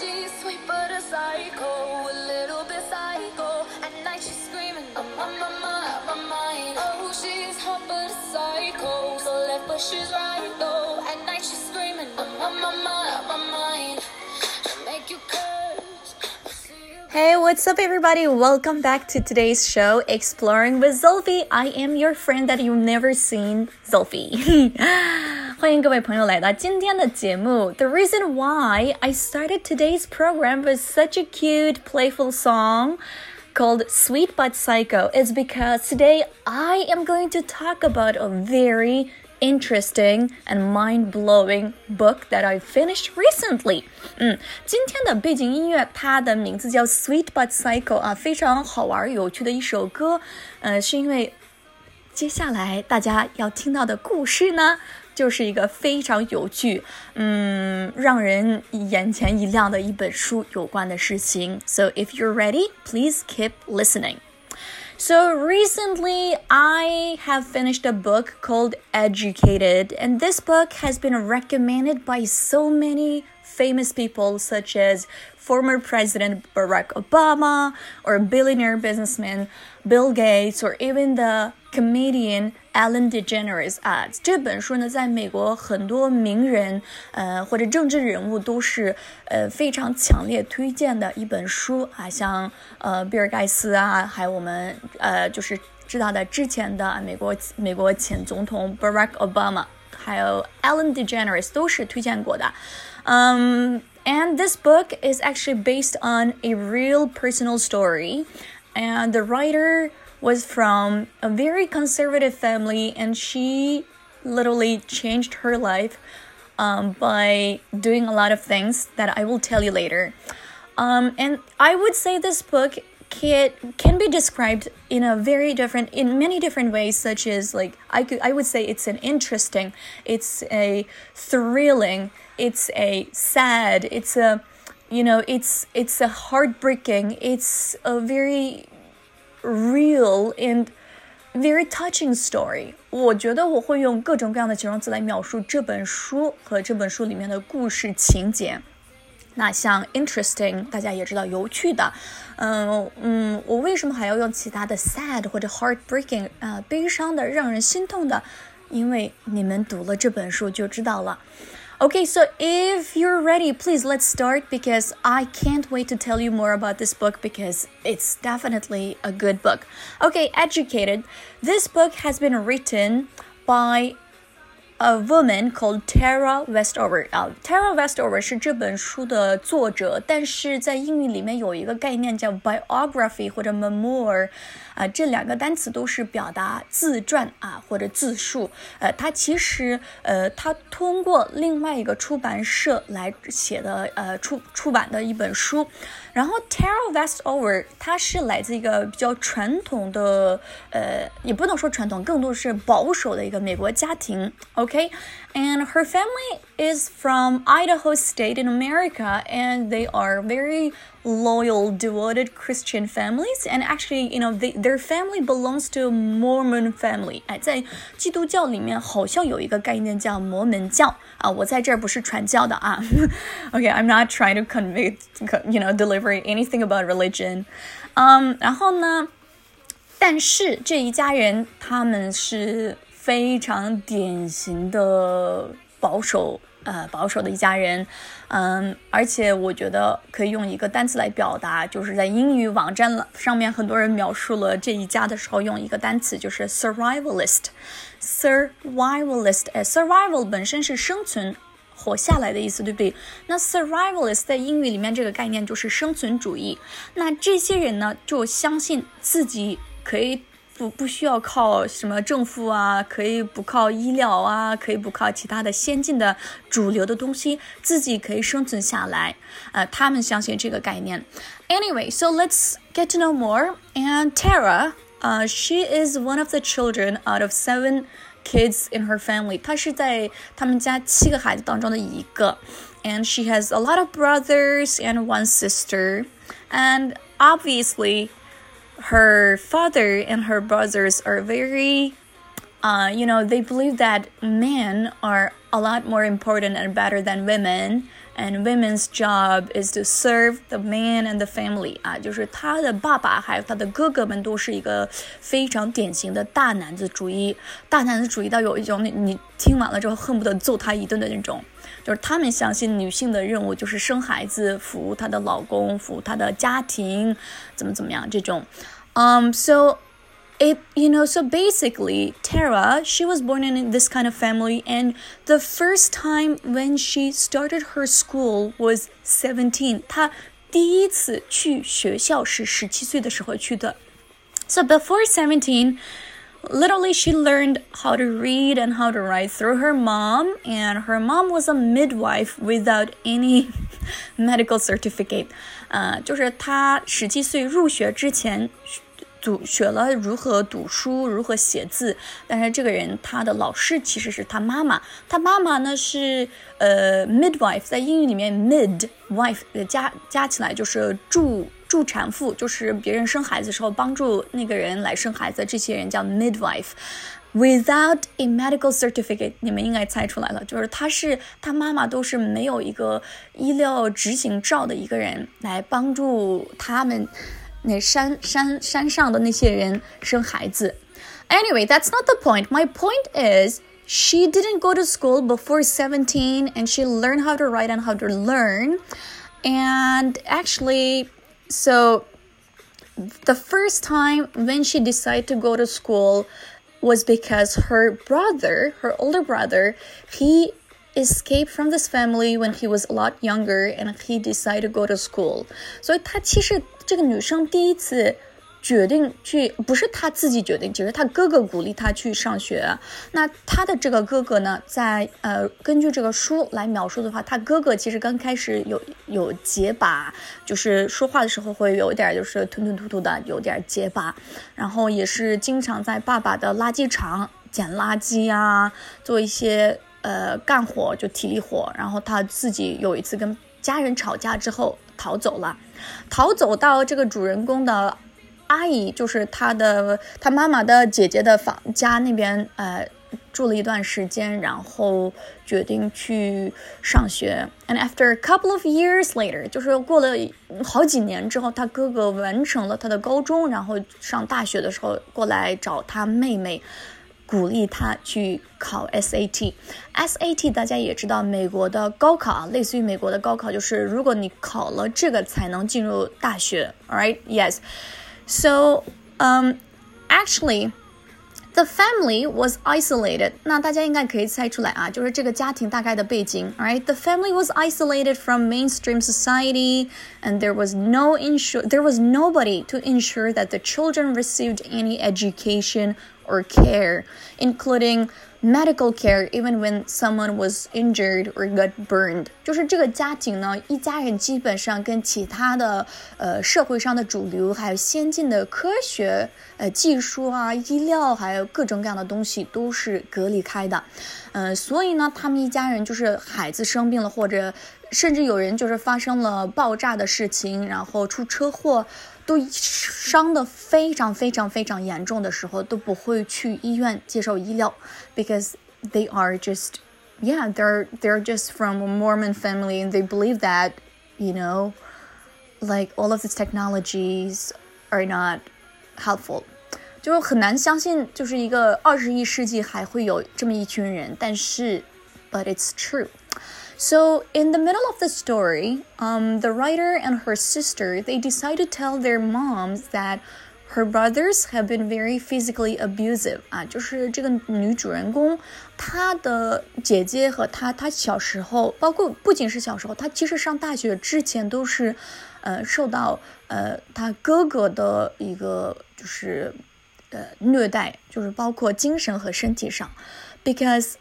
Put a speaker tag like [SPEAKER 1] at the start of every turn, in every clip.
[SPEAKER 1] she's sweet but a psycho, a little bit psycho. At night she's screaming, I'm on my mind, my mind. Oh, she's hot but a psycho, so left but she's right though. At night she's screaming, I'm on my mind, my mind. She'll make you curse.
[SPEAKER 2] Hey, what's up, everybody? Welcome back to today's show, Exploring with Zolfi. I am your friend that you've never seen, Zolfi. 欢迎各位朋友来到今天的节目。The reason why I started today's program with such a cute, playful song called Sweet But Psycho is because today I am going to talk about a very interesting and mind-blowing book that I finished recently. 嗯，今天的背景音乐它的名字叫 Sweet But Psycho 啊，非常好玩有趣的一首歌。呃，是因为接下来大家要听到的故事呢， 就是一个非常有趣，嗯，让人眼前一亮的一本书有关的事情。So if you're ready, please keep listening. So recently, I have finished a book called Educated, and this book has been recommended by so many famous people such as former President Barack Obama or billionaire businessman Bill Gates or even the comedian Ellen DeGeneres 啊，这本书呢，在美国很多名人，呃，或者政治人物都是呃非常强烈推荐的一本书啊，像呃比尔盖茨啊，还有我们呃就是知道的之前的美国美国前总统 Barack Obama，还有 Ellen DeGeneres ah, 都是推荐过的。嗯。And this book is actually based on a real personal story, and the writer was from a very conservative family, and she literally changed her life um, by doing a lot of things that I will tell you later. Um, and I would say this book can can be described in a very different in many different ways such as like i could i would say it's an interesting it's a thrilling it's a sad it's a you know it's it's a heartbreaking it's a very real and very touching story 我觉得我会用各种各样的形容词来描述这本书和这本书里面的故事情节 那像 interesting，大家也知道有趣的，嗯嗯，我为什么还要用其他的 sad 或者 heartbreaking 啊、呃，悲伤的、让人心痛的？因为你们读了这本书就知道了。Okay, so if you're ready, please let's start because I can't wait to tell you more about this book because it's definitely a good book. Okay, Educated. This book has been written by a woman called Tara Westover 啊、，Tara Westover 是这本书的作者，但是在英语里面有一个概念叫 biography 或者 memoir 啊，这两个单词都是表达自传啊或者自述。呃，它其实呃，它通过另外一个出版社来写的呃出出版的一本书。然后 Tara Westover 它是来自一个比较传统的呃，也不能说传统，更多是保守的一个美国家庭。OK and her family is from Idaho State in America, and they are very loyal, devoted Christian families. And actually, you know, they, their family belongs to a Mormon family. 哎，在基督教里面好像有一个概念叫摩门教啊。我在这儿不是传教的啊。okay, I'm not trying to convey, you know, deliver anything about religion. 嗯，然后呢，但是这一家人他们是。 非常典型的保守，呃，保守的一家人，嗯，而且我觉得可以用一个单词来表达，就是在英语网站了上面，很多人描述了这一家的时候用一个单词，就是 survivalist，survivalist，哎，survival 本身是生存、活下来的意思，对不对？那 survivalist 在英语里面这个概念就是生存主义。那这些人呢，就相信自己可以。不不需要靠什么政府啊，可以不靠医疗啊，可以不靠其他的先进的主流的东西，自己可以生存下来。呃，他们相信这个概念。Anyway, so let's get to know more. And Tara, uh, she is one of the children out of seven kids in her family. 她是在他们家七个孩子当中的一个。And she has a lot of brothers and one sister. And obviously her father and her brothers are very uh, you know, they believe that men are a lot more important and better than women. And women's job is to serve the man and the family 啊，就是他的爸爸还有他的哥哥们都是一个非常典型的大男子主义，大男子主义到有一种你你听完了之后恨不得揍他一顿的那种， 就是他们相信女性的任务就是生孩子、服务她的老公、服务她的家庭，怎么怎么样这种。Um, so it you know so basically tara she was born in this kind of family and the first time when she started her school was 17她第一次去学校是十七岁的时候去的 so before 17 literally she learned how to read and how to write through her mom and her mom was a midwife without any medical certificate 呃，就是她十七岁入学之前读学了如何读书，如何写字，但是这个人他的老师其实是他妈妈，他妈妈呢是呃 midwife，在英语里面 midwife 加加起来就是助 助产妇，就是别人生孩子的时候帮助那个人来生孩子，这些人叫 midwife。Without a medical certificate，你们应该猜出来了，就是他是他妈妈都是没有一个医疗执行照的一个人来帮助他们。那山山山上的那些人生孩子。Anyway, that's not the point. My point is she didn't go to school before 17 and she learned how to write and how to learn. And actually, so the first time when she decided to go to school was because her brother, her older brother, he escaped from this family when he was a lot younger and he decided to go to school. 所以他其实这个女生第一次 决定去，不是他自己决定，只是他哥哥鼓励他去上学。那他的这个哥哥呢，在呃，根据这个书来描述的话，他哥哥其实刚开始有有结巴，就是说话的时候会有一点就是吞吞吐吐的，有点结巴。然后也是经常在爸爸的垃圾场捡垃圾啊，做一些呃干活，就体力活。然后他自己有一次跟家人吵架之后逃走了。逃走到这个主人公的阿姨，就是他的他妈妈的姐姐的房家那边，呃，住了一段时间，然后决定去上学。And after a couple of years later，就是过了好几年之后，他哥哥完成了他的高中，然后上大学的时候过来找他妹妹。鼓励他去考 SAT。SAT 大家也知道，美国的高考啊，类似于美国的高考，就是如果你考了这个才能进入大学。All right, yes. So, um, actually. The family was isolated. 那大家应该可以猜出来啊，就是这个家庭大概的背景。Alright, the family was isolated from mainstream society, and there was no insure. There was nobody to ensure that the children received any education or care, including medical care even when someone was injured or got burned。就是这个家庭呢，一家人基本上跟其他的呃社会上的主流，还有先进的科学呃技术啊、医疗，还有各种各样的东西都是隔离开的。嗯、呃，所以呢，他们一家人就是孩子生病了，或者甚至有人就是发生了爆炸的事情，然后出车祸。都伤得非常非常非常严重的时候，都不会去医院接受医疗，because they are just yeah they're they're just from a Mormon family and they believe that you know like all of these technologies are not helpful。就是很难相信，就是一个二十一世纪还会有这么一群人，但是，but it's true。 so, in the middle of the story, um, the writer and her sister they decide to tell their moms that her brothers have been very physically abusive 啊，就是这个女主人公，她的姐姐和她，她小时候，包括不仅是小时候，她其实上大学之前都是，呃，受到呃她哥哥的一个就是呃虐待，就是包括精神和身体上，because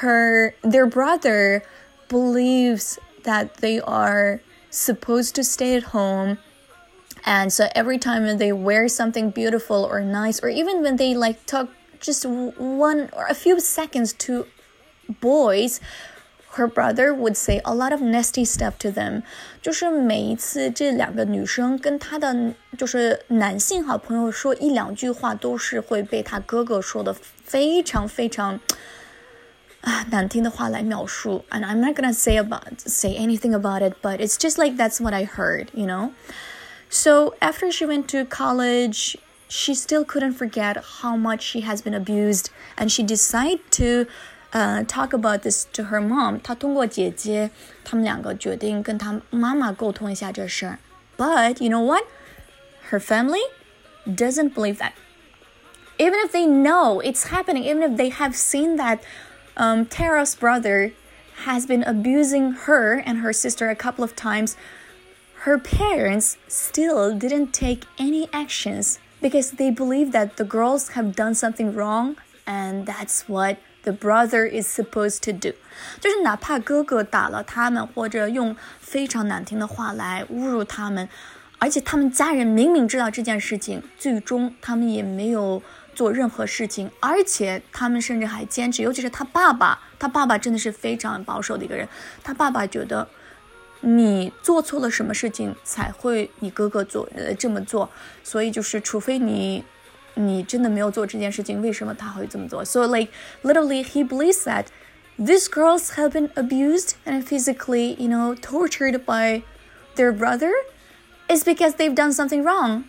[SPEAKER 2] her their brother believes that they are supposed to stay at home and so every time when they wear something beautiful or nice or even when they like talk just one or a few seconds to boys her brother would say a lot of nasty stuff to them。就是每一次这两个女生跟她的就是男性好朋友说一两句话，都是会被她哥哥说的非常非常 啊难听的话来描述。And I'm not gonna say about say anything about it, but it's just like that's what I heard, you know. So after she went to college, she still couldn't forget how much she has been abused, and she decided to uh, talk about this to her mom. 她通过姐姐，他们两个决定跟她妈妈沟通一下这事儿。But you know what? Her family doesn't believe that. Even if they know it's happening, even if they have seen that um, Tara's brother has been abusing her and her sister a couple of times, her parents still didn't take any actions because they believe that the girls have done something wrong and that's what the brother is supposed to do。就是哪怕哥哥打了他们，或者用非常难听的话来侮辱他们，而且他们家人明明知道这件事情，最终他们也没有 做任何事情，而且他们甚至还坚持，尤其是他爸爸，他爸爸真的是非常保守的一个人，他爸爸觉得。你做错了什么事情才会你哥哥做呃这么做？所以就是除非你你真的没有做这件事情，为什么他会这么做？So like literally he believes that these girls have been abused and physically, you know, tortured by their brother is because they've done something wrong,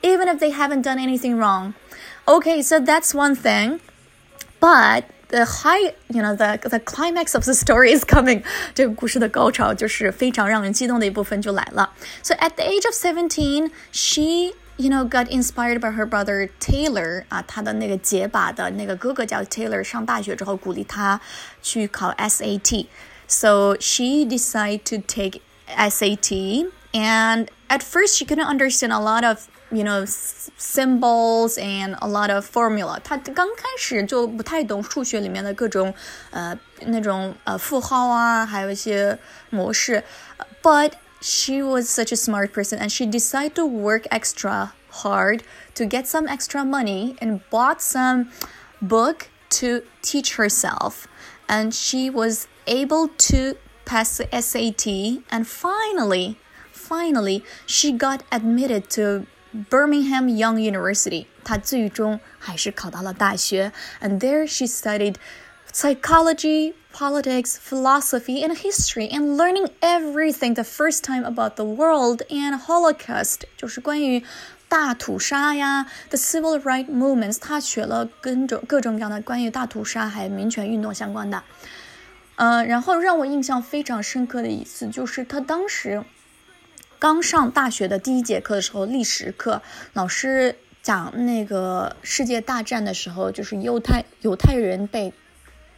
[SPEAKER 2] even if they haven't done anything wrong. Okay, so that's one thing. But the high, you know, the the climax of the story is coming. 这个故事的高潮就是非常让人激动的一部分就来了。So at the age of seventeen, she you know got inspired by her brother Taylor 啊，他的那个结巴的那个哥哥叫 Taylor，上大学之后鼓励他去考 SAT。So she decided to take SAT, and at first she couldn't understand a lot of you know symbols and a lot of formula。他刚开始就不太懂数学里面的各种呃那种呃符号啊，还有一些模式。But she was such a smart person, and she decided to work extra hard to get some extra money and bought some book to teach herself. And she was able to pass the SAT, and finally, finally, she got admitted to Brigham Young University. 她最终还是考到了大学，and there she studied psychology, politics, philosophy, and history, and learning everything the first time about the world and Holocaust，就是关于大屠杀呀，the civil Rights movements，他学了各种各种各样的关于大屠杀还有民权运动相关的。呃，然后让我印象非常深刻的一次就是他当时刚上大学的第一节课的时候，历史课老师讲那个世界大战的时候，就是犹太犹太人被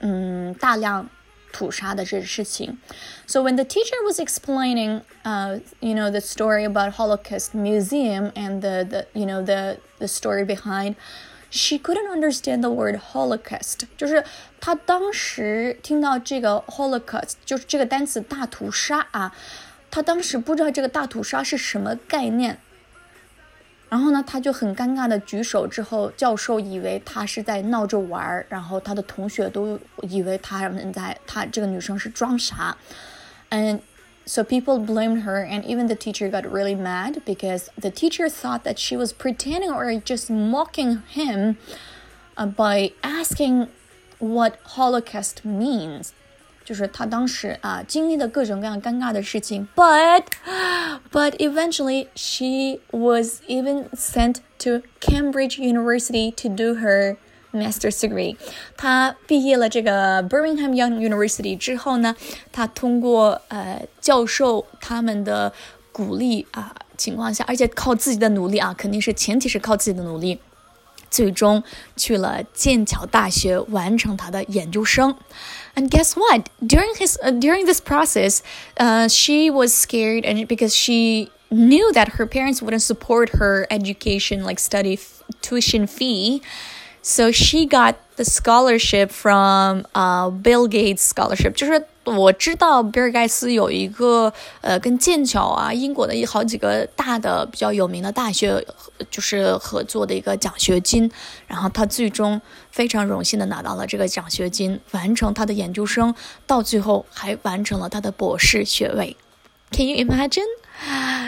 [SPEAKER 2] 嗯大量屠杀的这事情。So when the teacher was explaining, uh, you know, the story about Holocaust Museum and the the you know the the story behind. She couldn't understand the word Holocaust，就是她当时听到这个 Holocaust，就是这个单词大屠杀啊， 他当时不知道这个大屠杀是什么概念，然后呢，他就很尴尬的举手，之后教授以为他是在闹着玩儿，然后他的同学都以为他们在他这个女生是装傻，and so people blamed her, and even the teacher got really mad because the teacher thought that she was pretending or just mocking him uh, by asking what Holocaust means. 就是他当时啊经历的各种各样尴尬的事情。But but eventually she was even sent to Cambridge University to do her master's degree。她毕业了这个 Brigham Young University 之后呢，她通过呃教授他们的鼓励啊情况下，而且靠自己的努力啊，肯定是前提是靠自己的努力。最终去了剑桥大学完成他的研究生。And guess what? During his uh, during this process, uh, she was scared, and because she knew that her parents wouldn't support her education, like study tuition fee. So she got the scholarship from uh Bill Gates scholarship，就是我知道比尔盖茨有一个呃跟剑桥啊英国的一好几个大的比较有名的大学就是合作的一个奖学金，然后他最终非常荣幸的拿到了这个奖学金，完成他的研究生，到最后还完成了他的博士学位。Can you imagine?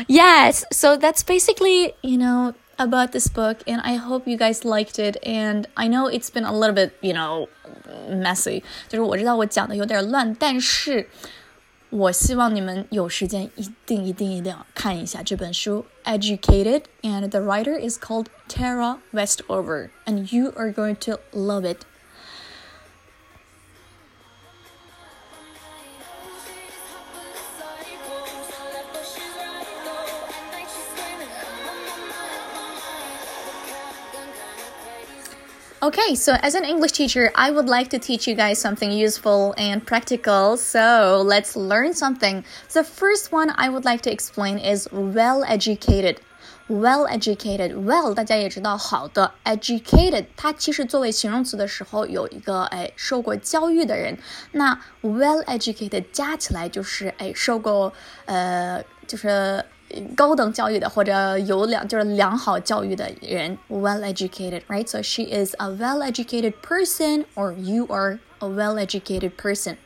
[SPEAKER 2] Yes. So that's basically, you know, about this book and I hope you guys liked it and I know it's been a little bit, you know, messy. 就是我知道我讲的有点乱，但是我希望你们有时间一定一定一定要看一下这本书《Educated》and the writer is called Tara Westover and you are going to love it. Okay, so as an English teacher, I would like to teach you guys something useful and practical. So let's learn something. The first one I would like to explain is well educated. Well educated, well 大家也知道，好的，educated 它其实作为形容词的时候有一个哎受过教育的人，那 well educated 加起来就是哎受过呃就是 高等教育的或者有良就是良好教育的人，well educated, right? So she is a well educated person, or you are a well educated person.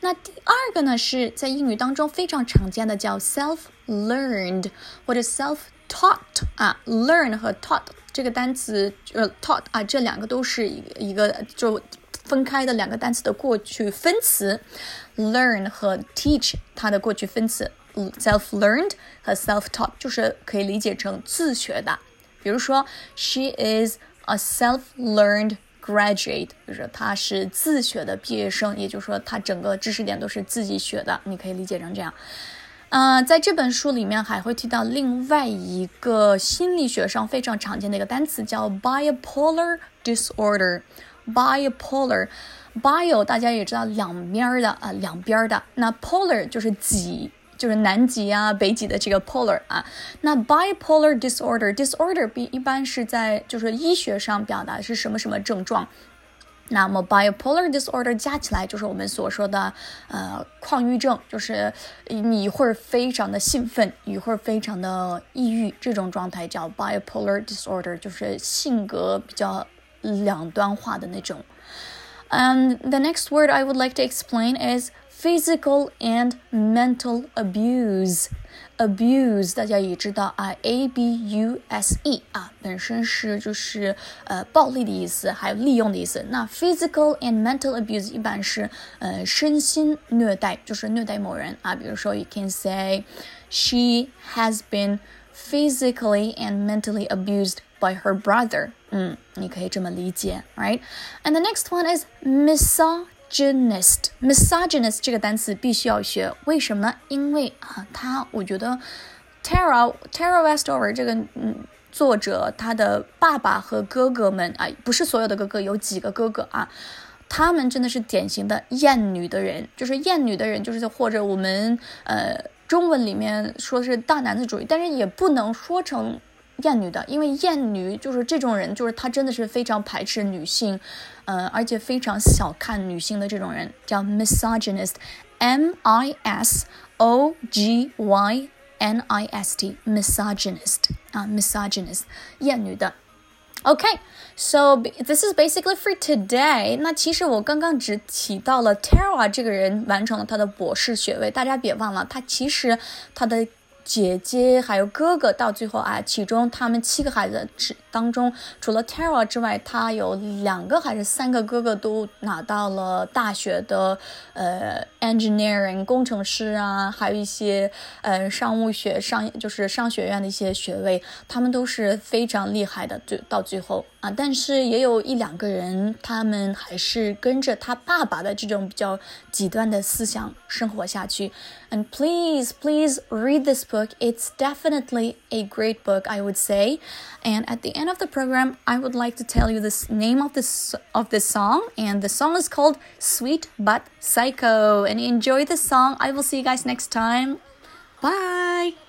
[SPEAKER 2] 那第二个呢，是在英语当中非常常见的叫 self learned 或者 self taught 啊，learn 和 taught 这个单词呃 taught 啊，这两个都是一个一个就分开的两个单词的过去分词，learn 和 teach 它的过去分词。 Self-learned 和 self-taught 就是可以理解成自学的。比如说，she is a self-learned graduate，就是她是自学的毕业生，也就是说她整个知识点都是自己学的。你可以理解成这样。呃，在这本书里面还会提到另外一个心理学上非常常见的一个单词，叫 bipolar disorder。bipolar。bio 大家也知道两边的啊，两边的。那 polar 就是极就是南极啊、北极的这个 polar 啊。那 bipolar disorder disorder 比一般是在就是医学上表达是什么什么症状。那么 bipolar disorder 加起来就是我们所说的呃况郁症，就是你一会儿非常的兴奋，一会儿非常的抑郁，这种状态叫 bipolar disorder，就是性格比较两端化的那种。And the next word I would like to explain is physical and mental abuse。abuse 大家也知道啊，a b u s e 啊，本身是就是呃暴力的意思，还有利用的意思。那 physical and mental abuse 一般是呃身心虐待，就是虐待某人啊。比如说，you can say she has been physically and mentally abused by her brother. 嗯，你可以这么理解，right? And the next one is misogynist. Misogynist 这个单词必须要学，为什么呢？因为啊，他我觉得 Tara Tara Westover 这个嗯作者，他的爸爸和哥哥们啊，不是所有的哥哥，有几个哥哥啊，他们真的是典型的厌女的人，就是厌女的人，就是或者我们呃中文里面说是大男子主义，但是也不能说成。厌女的，因为厌女就是这种人，就是他真的是非常排斥女性，呃，而且非常小看女性的这种人，叫 misogynist，M I S O G Y N I S T，misogynist 啊，misogynist，厌女的。OK，so this is basically for today. 那其实我刚刚只提到了 Tara 这个人完成了他的博士学位，大家别忘了，他其实他的。姐姐还有哥哥，到最后啊，其中他们七个孩子之当中，除了 Tara 之外，他有两个还是三个哥哥都拿到了大学的呃 engineering 工程师啊，还有一些呃商务学商就是商学院的一些学位，他们都是非常厉害的。最到最后啊，但是也有一两个人，他们还是跟着他爸爸的这种比较极端的思想生活下去。And please, please read this book. It's definitely a great book, I would say. And at the end of the program, I would like to tell you the name of this of this song, and the song is called "Sweet But Psycho." And enjoy the song. I will see you guys next time. Bye.